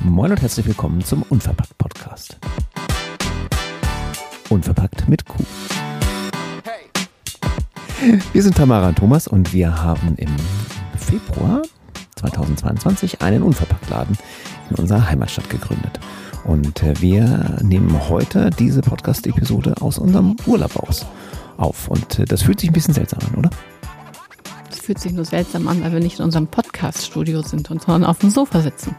Moin und herzlich willkommen zum Unverpackt Podcast. Unverpackt mit Kuh. Wir sind Tamara und Thomas und wir haben im Februar 2022 einen Unverpacktladen in unserer Heimatstadt gegründet. Und äh, wir nehmen heute diese Podcast-Episode aus unserem Urlaub aus auf. Und äh, das fühlt sich ein bisschen seltsam an, oder? Fühlt sich nur seltsam an, weil wir nicht in unserem Podcast-Studio sind, sondern auf dem Sofa sitzen.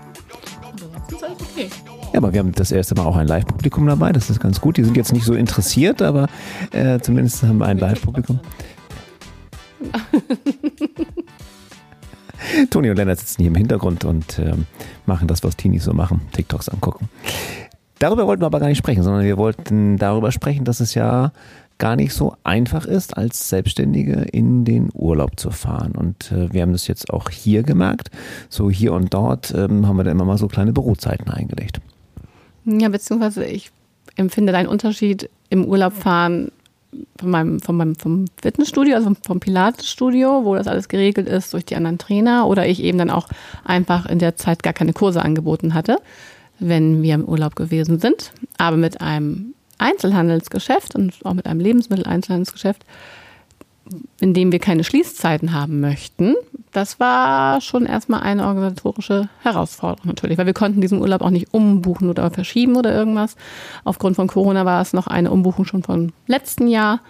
Ist alles okay. Ja, aber wir haben das erste Mal auch ein Live-Publikum dabei. Das ist ganz gut. Die sind jetzt nicht so interessiert, aber äh, zumindest haben wir ein Live-Publikum. Toni und Lennart sitzen hier im Hintergrund und äh, machen das, was Teenies so machen, TikToks angucken. Darüber wollten wir aber gar nicht sprechen, sondern wir wollten darüber sprechen, dass es ja gar nicht so einfach ist, als Selbstständige in den Urlaub zu fahren. Und äh, wir haben das jetzt auch hier gemerkt. So hier und dort ähm, haben wir da immer mal so kleine Bürozeiten eingelegt. Ja, beziehungsweise ich empfinde deinen Unterschied im Urlaub fahren von meinem, von meinem vom Fitnessstudio, also vom Pilatesstudio, wo das alles geregelt ist durch die anderen Trainer oder ich eben dann auch einfach in der Zeit gar keine Kurse angeboten hatte, wenn wir im Urlaub gewesen sind. Aber mit einem Einzelhandelsgeschäft und auch mit einem Lebensmitteleinzelhandelsgeschäft in dem wir keine Schließzeiten haben möchten, das war schon erstmal eine organisatorische Herausforderung natürlich, weil wir konnten diesen Urlaub auch nicht umbuchen oder verschieben oder irgendwas. Aufgrund von Corona war es noch eine Umbuchung schon vom letzten Jahr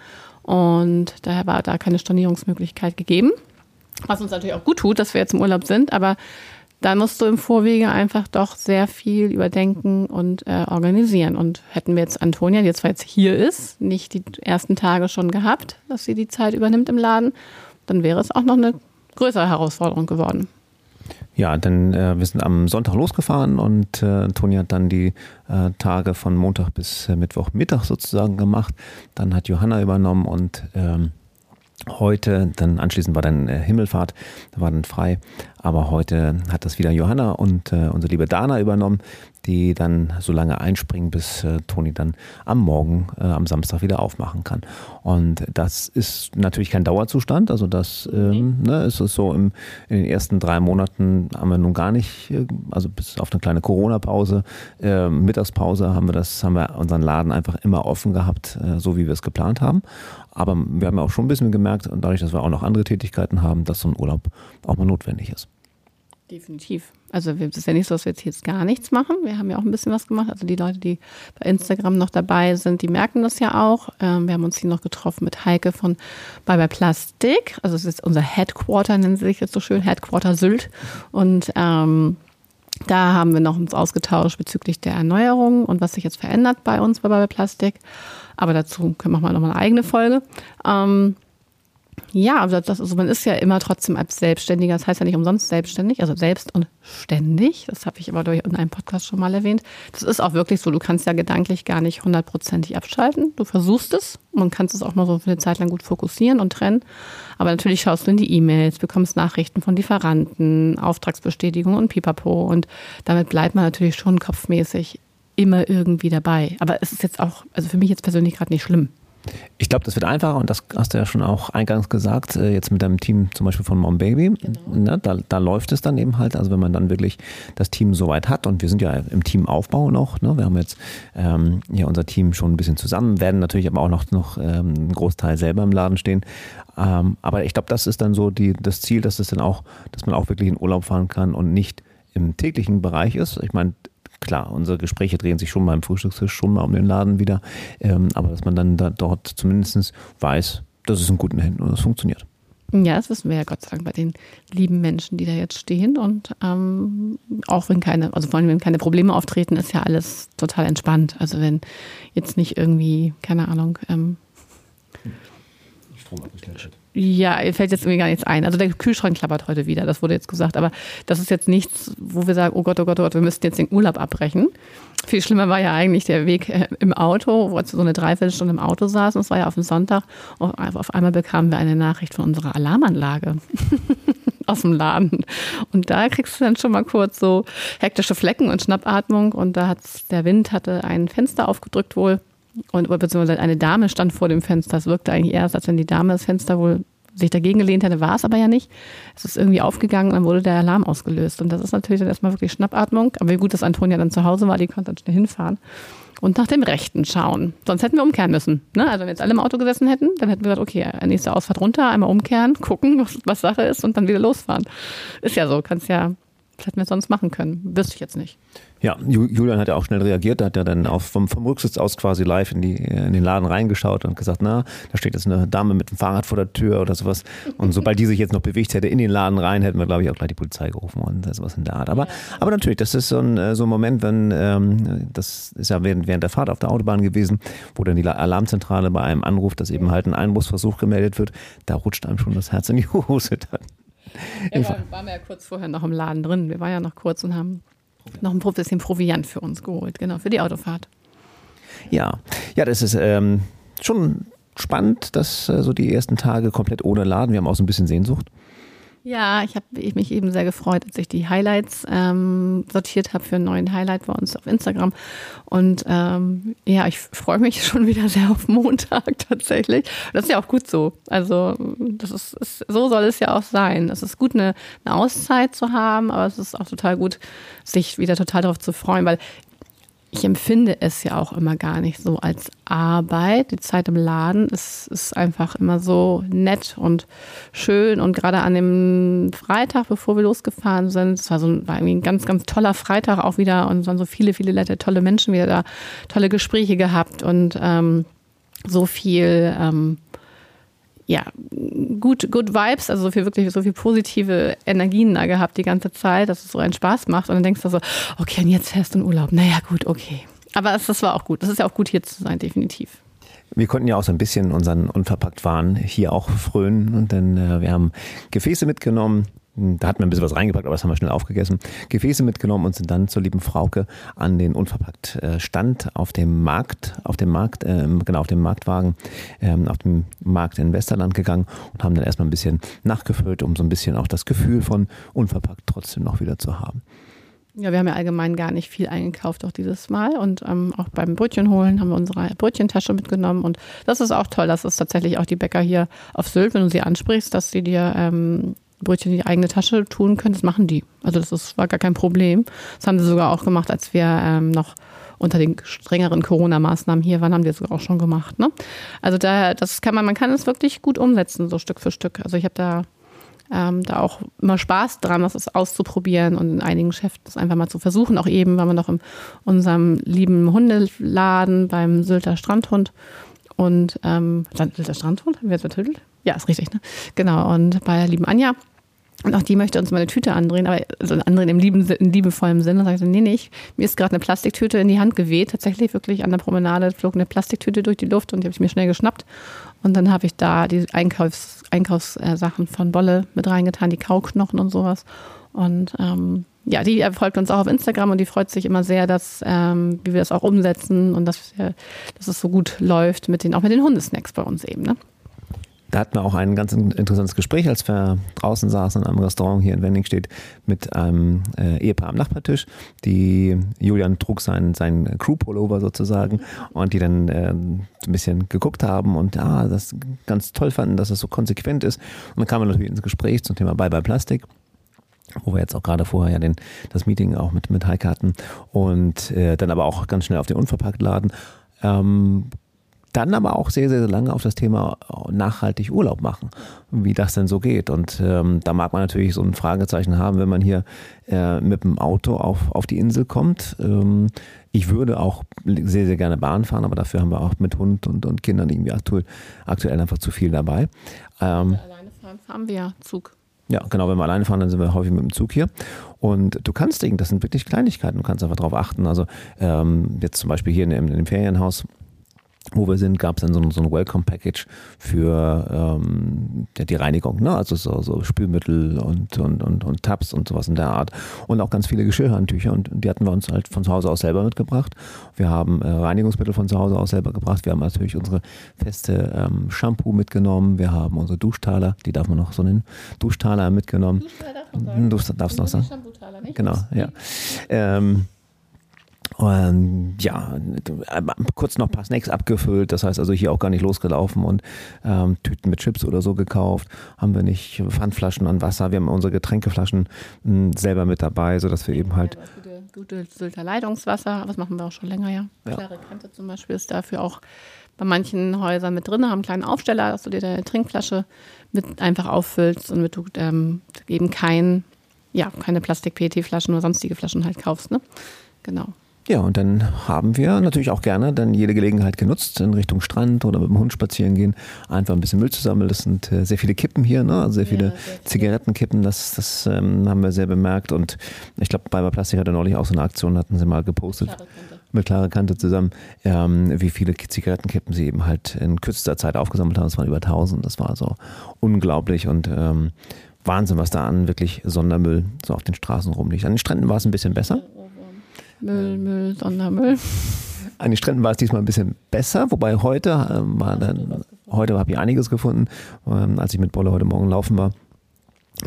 und daher war da keine Stornierungsmöglichkeit gegeben. Was uns natürlich auch gut tut, dass wir jetzt im Urlaub sind, aber dann musst du im Vorwege einfach doch sehr viel überdenken und äh, organisieren. Und hätten wir jetzt Antonia, die zwar jetzt hier ist, nicht die ersten Tage schon gehabt, dass sie die Zeit übernimmt im Laden, dann wäre es auch noch eine größere Herausforderung geworden. Ja, denn äh, wir sind am Sonntag losgefahren und äh, Antonia hat dann die äh, Tage von Montag bis äh, Mittwochmittag sozusagen gemacht. Dann hat Johanna übernommen und ähm, heute, dann anschließend war dann äh, Himmelfahrt, da war dann frei. Aber heute hat das wieder Johanna und äh, unsere liebe Dana übernommen, die dann so lange einspringen, bis äh, Toni dann am Morgen, äh, am Samstag wieder aufmachen kann. Und das ist natürlich kein Dauerzustand. Also das ähm, ne, ist es so im, in den ersten drei Monaten haben wir nun gar nicht, äh, also bis auf eine kleine Corona-Pause, äh, Mittagspause haben wir das, haben wir unseren Laden einfach immer offen gehabt, äh, so wie wir es geplant haben. Aber wir haben ja auch schon ein bisschen gemerkt, dadurch, dass wir auch noch andere Tätigkeiten haben, dass so ein Urlaub auch mal notwendig ist. Definitiv. Also es ist ja nicht so, dass wir jetzt, jetzt gar nichts machen. Wir haben ja auch ein bisschen was gemacht. Also die Leute, die bei Instagram noch dabei sind, die merken das ja auch. Ähm, wir haben uns hier noch getroffen mit Heike von Bye Bye Plastik. Also es ist unser Headquarter, nennen sie sich jetzt so schön, Headquarter Sylt. Und ähm, da haben wir noch uns ausgetauscht bezüglich der Erneuerung und was sich jetzt verändert bei uns bei Bye Bye Plastik. Aber dazu können wir mal noch mal eine eigene Folge. Ähm, ja, also, das, also man ist ja immer trotzdem als Selbstständiger, das heißt ja nicht umsonst selbstständig, also selbst und ständig. Das habe ich aber durch in einem Podcast schon mal erwähnt. Das ist auch wirklich so, du kannst ja gedanklich gar nicht hundertprozentig abschalten. Du versuchst es, man kann es auch mal so für eine Zeit lang gut fokussieren und trennen. Aber natürlich schaust du in die E-Mails, bekommst Nachrichten von Lieferanten, Auftragsbestätigung und pipapo. Und damit bleibt man natürlich schon kopfmäßig immer irgendwie dabei. Aber es ist jetzt auch, also für mich jetzt persönlich gerade nicht schlimm. Ich glaube, das wird einfacher und das hast du ja schon auch eingangs gesagt, äh, jetzt mit deinem Team zum Beispiel von Mom Baby. Genau. Da, da läuft es dann eben halt, also wenn man dann wirklich das Team soweit hat und wir sind ja im Teamaufbau noch, ne, wir haben jetzt ähm, ja unser Team schon ein bisschen zusammen, werden natürlich aber auch noch, noch ähm, einen Großteil selber im Laden stehen. Ähm, aber ich glaube, das ist dann so die, das Ziel, dass es dann auch, dass man auch wirklich in Urlaub fahren kann und nicht im täglichen Bereich ist. Ich meine, klar, unsere Gespräche drehen sich schon mal im Frühstückstisch schon mal um den Laden wieder, ähm, aber dass man dann da dort zumindest weiß, das ist in guten Händen und das funktioniert. Ja, das wissen wir ja Gott sei Dank bei den lieben Menschen, die da jetzt stehen. Und ähm, auch wenn keine, also vor allem wenn keine Probleme auftreten, ist ja alles total entspannt. Also wenn jetzt nicht irgendwie, keine Ahnung, ähm, Strom abgestellt wird. Ja, fällt jetzt irgendwie gar nichts ein. Also der Kühlschrank klappert heute wieder, das wurde jetzt gesagt. Aber das ist jetzt nichts, wo wir sagen, oh Gott, oh Gott, oh Gott, wir müssten jetzt den Urlaub abbrechen. Viel schlimmer war ja eigentlich der Weg äh, im Auto, wo wir so eine Dreiviertelstunde im Auto saßen. Das war ja auf dem Sonntag. Auf einmal bekamen wir eine Nachricht von unserer Alarmanlage. aus dem Laden. Und da kriegst du dann schon mal kurz so hektische Flecken und Schnappatmung. Und da hat der Wind hatte ein Fenster aufgedrückt wohl und beziehungsweise eine Dame stand vor dem Fenster. Es wirkte eigentlich erst, als wenn die Dame das Fenster wohl sich dagegen gelehnt hätte, war es aber ja nicht. Es ist irgendwie aufgegangen und dann wurde der Alarm ausgelöst. Und das ist natürlich dann erstmal wirklich Schnappatmung. Aber wie gut, dass Antonia dann zu Hause war, die konnte dann schnell hinfahren und nach dem Rechten schauen. Sonst hätten wir umkehren müssen. Ne? Also wenn wir jetzt alle im Auto gesessen hätten, dann hätten wir gesagt, okay, nächste Ausfahrt runter, einmal umkehren, gucken, was, was Sache ist und dann wieder losfahren. Ist ja so, kannst ja, was hätten wir sonst machen können? Wüsste ich jetzt nicht. Ja, Julian hat ja auch schnell reagiert, da hat er dann auch vom, vom Rücksitz aus quasi live in, die, in den Laden reingeschaut und gesagt, na, da steht jetzt eine Dame mit dem Fahrrad vor der Tür oder sowas. Und sobald die sich jetzt noch bewegt hätte in den Laden rein, hätten wir, glaube ich, auch gleich die Polizei gerufen und sowas in der Art. Aber, aber natürlich, das ist so ein, äh, so ein Moment, wenn, ähm, das ist ja während, während der Fahrt auf der Autobahn gewesen, wo dann die Alarmzentrale bei einem anruft, dass eben halt ein Einbruchsversuch gemeldet wird, da rutscht einem schon das Herz in die Hose dann. Ja, war, waren wir ja kurz vorher noch im Laden drin. Wir waren ja noch kurz und haben noch ein bisschen Proviant für uns geholt, genau, für die Autofahrt. Ja, ja, das ist ähm, schon spannend, dass äh, so die ersten Tage komplett ohne Laden. Wir haben auch so ein bisschen Sehnsucht. Ja, ich habe mich eben sehr gefreut, als ich die Highlights ähm, sortiert habe für einen neuen Highlight bei uns auf Instagram. Und ähm, ja, ich freue mich schon wieder sehr auf Montag tatsächlich. das ist ja auch gut so. Also das ist, ist, so soll es ja auch sein. Es ist gut, eine, eine Auszeit zu haben, aber es ist auch total gut, sich wieder total darauf zu freuen, weil ich empfinde es ja auch immer gar nicht so als Arbeit. Die Zeit im Laden ist, ist einfach immer so nett und schön. Und gerade an dem Freitag, bevor wir losgefahren sind, es war so war irgendwie ein ganz, ganz toller Freitag auch wieder und es waren so viele, viele nette, tolle Menschen wieder da, tolle Gespräche gehabt und ähm, so viel ähm, ja, gut, good Vibes, also so viel wirklich, so viel positive Energien da gehabt die ganze Zeit, dass es so einen Spaß macht. Und dann denkst du so, okay, und jetzt fährst du in Urlaub. Naja, gut, okay. Aber es, das war auch gut. Das ist ja auch gut, hier zu sein, definitiv. Wir konnten ja auch so ein bisschen unseren unverpackt Waren hier auch frönen und dann äh, wir haben Gefäße mitgenommen, da hatten wir ein bisschen was reingepackt, aber das haben wir schnell aufgegessen. Gefäße mitgenommen und sind dann zur lieben Frauke an den unverpackt äh, Stand auf dem Markt, auf dem Markt, äh, genau auf dem Marktwagen, ähm, auf dem Markt in Westerland gegangen und haben dann erstmal ein bisschen nachgefüllt, um so ein bisschen auch das Gefühl von unverpackt trotzdem noch wieder zu haben. Ja, wir haben ja allgemein gar nicht viel eingekauft auch dieses Mal und ähm, auch beim Brötchen holen haben wir unsere Brötchentasche mitgenommen und das ist auch toll, dass es tatsächlich auch die Bäcker hier auf Sylt, wenn du sie ansprichst, dass sie dir ähm, Brötchen in die eigene Tasche tun können, das machen die. Also das ist, war gar kein Problem. Das haben sie sogar auch gemacht, als wir ähm, noch unter den strengeren Corona-Maßnahmen hier waren, haben die das sogar auch schon gemacht. Ne? Also da, das kann man, man kann es wirklich gut umsetzen, so Stück für Stück. Also ich habe da, ähm, da auch immer Spaß dran, das auszuprobieren und in einigen Geschäften das einfach mal zu versuchen. Auch eben waren wir noch in unserem lieben Hundeladen beim Sylter Strandhund. Und ähm, Sylter Strandhund, haben wir jetzt betitelt? Ja, ist richtig, ne? Genau. Und bei der lieben Anja. Und auch die möchte uns mal eine Tüte andrehen, aber also andrehen im lieben, in liebevollen Sinne. Ich so, nee, nee, mir ist gerade eine Plastiktüte in die Hand geweht. Tatsächlich wirklich an der Promenade flog eine Plastiktüte durch die Luft und die habe ich mir schnell geschnappt. Und dann habe ich da die Einkaufs, Einkaufssachen von Bolle mit reingetan, die Kauknochen und sowas. Und ähm, ja, die folgt uns auch auf Instagram und die freut sich immer sehr, dass ähm, wie wir das auch umsetzen und dass, dass es so gut läuft mit den, auch mit den Hundesnacks bei uns eben. Ne? Da hatten wir auch ein ganz interessantes Gespräch, als wir draußen saßen in einem Restaurant hier in Wenningstedt mit einem äh, Ehepaar am Nachbartisch. Die Julian trug sein, sein Crew-Pullover sozusagen und die dann äh, ein bisschen geguckt haben und ja, das ganz toll fanden, dass es so konsequent ist. Und dann kamen wir natürlich ins Gespräch zum Thema Bye Bye Plastik wo wir jetzt auch gerade vorher ja den, das Meeting auch mit, mit Heike hatten und äh, dann aber auch ganz schnell auf den Unverpacktladen. Ähm, dann aber auch sehr, sehr lange auf das Thema nachhaltig Urlaub machen, wie das denn so geht. Und ähm, da mag man natürlich so ein Fragezeichen haben, wenn man hier äh, mit dem Auto auf, auf die Insel kommt. Ähm, ich würde auch sehr, sehr gerne Bahn fahren, aber dafür haben wir auch mit Hund und, und Kindern irgendwie aktuell, aktuell einfach zu viel dabei. Ähm, alleine fahren, fahren wir ja Zug. Ja, genau, wenn wir alleine fahren, dann sind wir häufig mit dem Zug hier. Und du kannst Dinge, das sind wirklich Kleinigkeiten, du kannst einfach darauf achten. Also ähm, jetzt zum Beispiel hier in, in dem Ferienhaus wo wir sind, gab es dann so, so ein Welcome-Package für ähm, die Reinigung, ne? also so, so Spülmittel und, und, und, und Tabs und sowas in der Art. Und auch ganz viele Geschirrhandtücher und die hatten wir uns halt von zu Hause aus selber mitgebracht. Wir haben äh, Reinigungsmittel von zu Hause aus selber gebracht. Wir haben natürlich unsere feste ähm, Shampoo mitgenommen. Wir haben unsere Duschtaler, die darf man noch so nennen, Duschtaler mitgenommen. Duschtaler darf man sagen. Du darfst noch sagen. Shampoo-Taler, nicht? Genau, ja. Ähm, ähm, ja, kurz noch ein paar Snacks abgefüllt, das heißt also hier auch gar nicht losgelaufen und ähm, Tüten mit Chips oder so gekauft. Haben wir nicht Pfandflaschen an Wasser, wir haben unsere Getränkeflaschen mh, hm, selber mit dabei, sodass wir eben halt. Gute, gute Sylter Leitungswasser, das machen wir auch schon länger, ja. ja. Klare Kante zum Beispiel ist dafür auch bei manchen Häusern mit drin, haben einen kleinen Aufsteller, dass du dir deine Trinkflasche mit einfach auffüllst und mit du ähm, eben kein, ja, keine Plastik-PET-Flaschen oder sonstige Flaschen halt kaufst. Ne? Genau. Ja, und dann haben wir natürlich auch gerne dann jede Gelegenheit genutzt, in Richtung Strand oder mit dem Hund spazieren gehen, einfach ein bisschen Müll zu sammeln. Das sind äh, sehr viele Kippen hier, ne? also sehr viele ja, Zigarettenkippen, das, das ähm, haben wir sehr bemerkt. Und ich glaube, bei Plastik hatte neulich auch so eine Aktion, hatten sie mal gepostet. Mit klarer Kante zusammen, ähm, wie viele Zigarettenkippen sie eben halt in kürzester Zeit aufgesammelt haben. Das waren über 1000. Das war also unglaublich und ähm, Wahnsinn, was da an wirklich Sondermüll so auf den Straßen rumliegt. An den Stränden war es ein bisschen besser. Müll, Müll, Sondermüll. An den Stränden war es diesmal ein bisschen besser, wobei heute äh, war dann, heute habe ich einiges gefunden, ähm, als ich mit Bolle heute Morgen laufen war.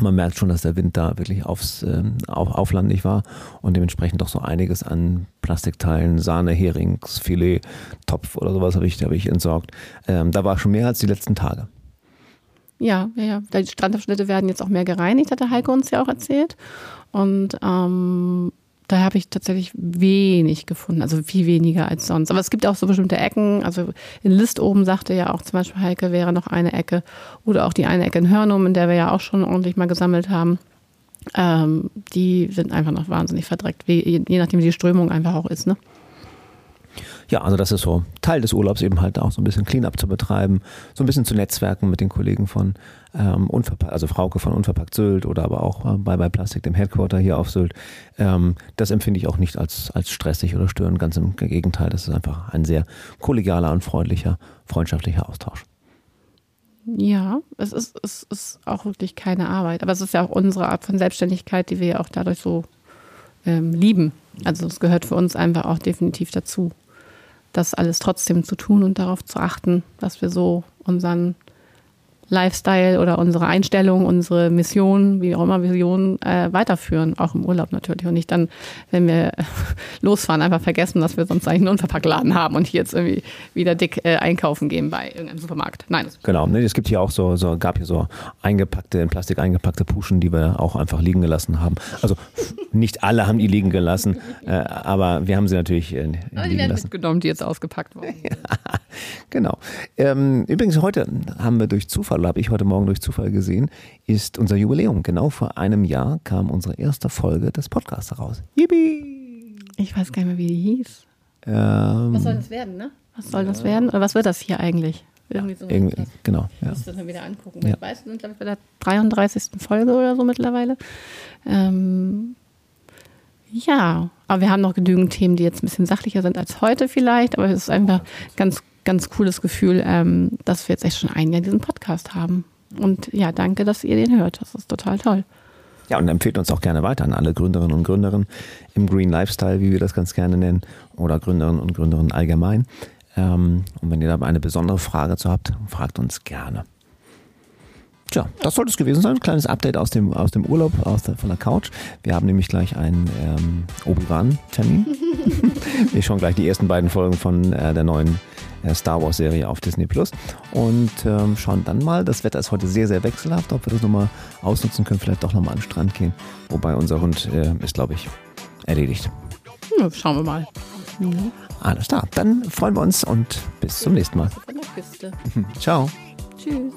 Man merkt schon, dass der Wind da wirklich aufs, auf, auflandig war und dementsprechend doch so einiges an Plastikteilen, Sahne, Heringsfilet, Topf oder sowas habe ich, hab ich entsorgt. Ähm, da war schon mehr als die letzten Tage. Ja, ja, die Strandabschnitte werden jetzt auch mehr gereinigt, hat der Heiko uns ja auch erzählt. Und ähm, da habe ich tatsächlich wenig gefunden, also viel weniger als sonst. Aber es gibt auch so bestimmte Ecken. Also in List oben sagte ja auch zum Beispiel Heike, wäre noch eine Ecke. Oder auch die eine Ecke in Hörnum, in der wir ja auch schon ordentlich mal gesammelt haben. Ähm, die sind einfach noch wahnsinnig verdreckt, je, je nachdem wie die Strömung einfach auch ist. Ne? Ja, also das ist so Teil des Urlaubs eben halt auch so ein bisschen Cleanup zu betreiben, so ein bisschen zu netzwerken mit den Kollegen von ähm, Unverpackt, also Frauke von Unverpackt Sylt oder aber auch äh, bei, bei Plastik, dem Headquarter hier auf Sylt. Ähm, das empfinde ich auch nicht als, als stressig oder störend, ganz im Gegenteil. Das ist einfach ein sehr kollegialer und freundlicher, freundschaftlicher Austausch. Ja, es ist, es ist auch wirklich keine Arbeit. Aber es ist ja auch unsere Art von Selbstständigkeit, die wir ja auch dadurch so ähm, lieben. Also es gehört für uns einfach auch definitiv dazu das alles trotzdem zu tun und darauf zu achten, dass wir so unseren Lifestyle oder unsere Einstellung, unsere Mission, wie auch immer Vision, äh, weiterführen, auch im Urlaub natürlich. Und nicht dann, wenn wir losfahren, einfach vergessen, dass wir sonst eigentlich einen Unverpacktladen haben und hier jetzt irgendwie wieder dick äh, einkaufen gehen bei irgendeinem Supermarkt. Nein. Genau, ne, es gibt hier auch so, so, gab hier so eingepackte, in Plastik eingepackte Puschen, die wir auch einfach liegen gelassen haben. Also nicht alle haben die liegen gelassen, äh, aber wir haben sie natürlich äh, liegen aber die werden lassen. mitgenommen, die jetzt ausgepackt wurden. ja, genau. Ähm, übrigens, heute haben wir durch Zufall habe ich heute Morgen durch Zufall gesehen, ist unser Jubiläum. Genau vor einem Jahr kam unsere erste Folge des Podcasts heraus. Yippie! Ich weiß gar nicht mehr, wie die hieß. Ähm, was soll das werden, ne? Was soll ja. das werden? Oder was wird das hier eigentlich? Irgendwie so. Irgendwie, genau. Ja. Muss das dann wieder angucken. Ja. Ich weiß, wir sind, glaube ich, bei der 33. Folge oder so mittlerweile. Ähm, ja, aber wir haben noch genügend Themen, die jetzt ein bisschen sachlicher sind als heute vielleicht, aber es ist einfach ganz ganz cooles Gefühl, ähm, dass wir jetzt echt schon ein Jahr diesen Podcast haben. Und ja, danke, dass ihr den hört. Das ist total toll. Ja, und empfehlt uns auch gerne weiter an alle Gründerinnen und Gründerinnen im Green Lifestyle, wie wir das ganz gerne nennen, oder Gründerinnen und Gründerinnen allgemein. Ähm, und wenn ihr da eine besondere Frage zu habt, fragt uns gerne. Tja, das sollte es gewesen sein. Ein kleines Update aus dem, aus dem Urlaub, aus der, von der Couch. Wir haben nämlich gleich einen ähm, Obi-Wan-Termin. wir schauen gleich die ersten beiden Folgen von äh, der neuen äh, Star Wars-Serie auf Disney Plus und ähm, schauen dann mal. Das Wetter ist heute sehr, sehr wechselhaft, ob wir das nochmal ausnutzen können, vielleicht doch nochmal an den Strand gehen. Wobei unser Hund äh, ist, glaube ich, erledigt. Ja, schauen wir mal. Mhm. Alles klar, dann freuen wir uns und bis zum nächsten Mal. Ciao. Tschüss.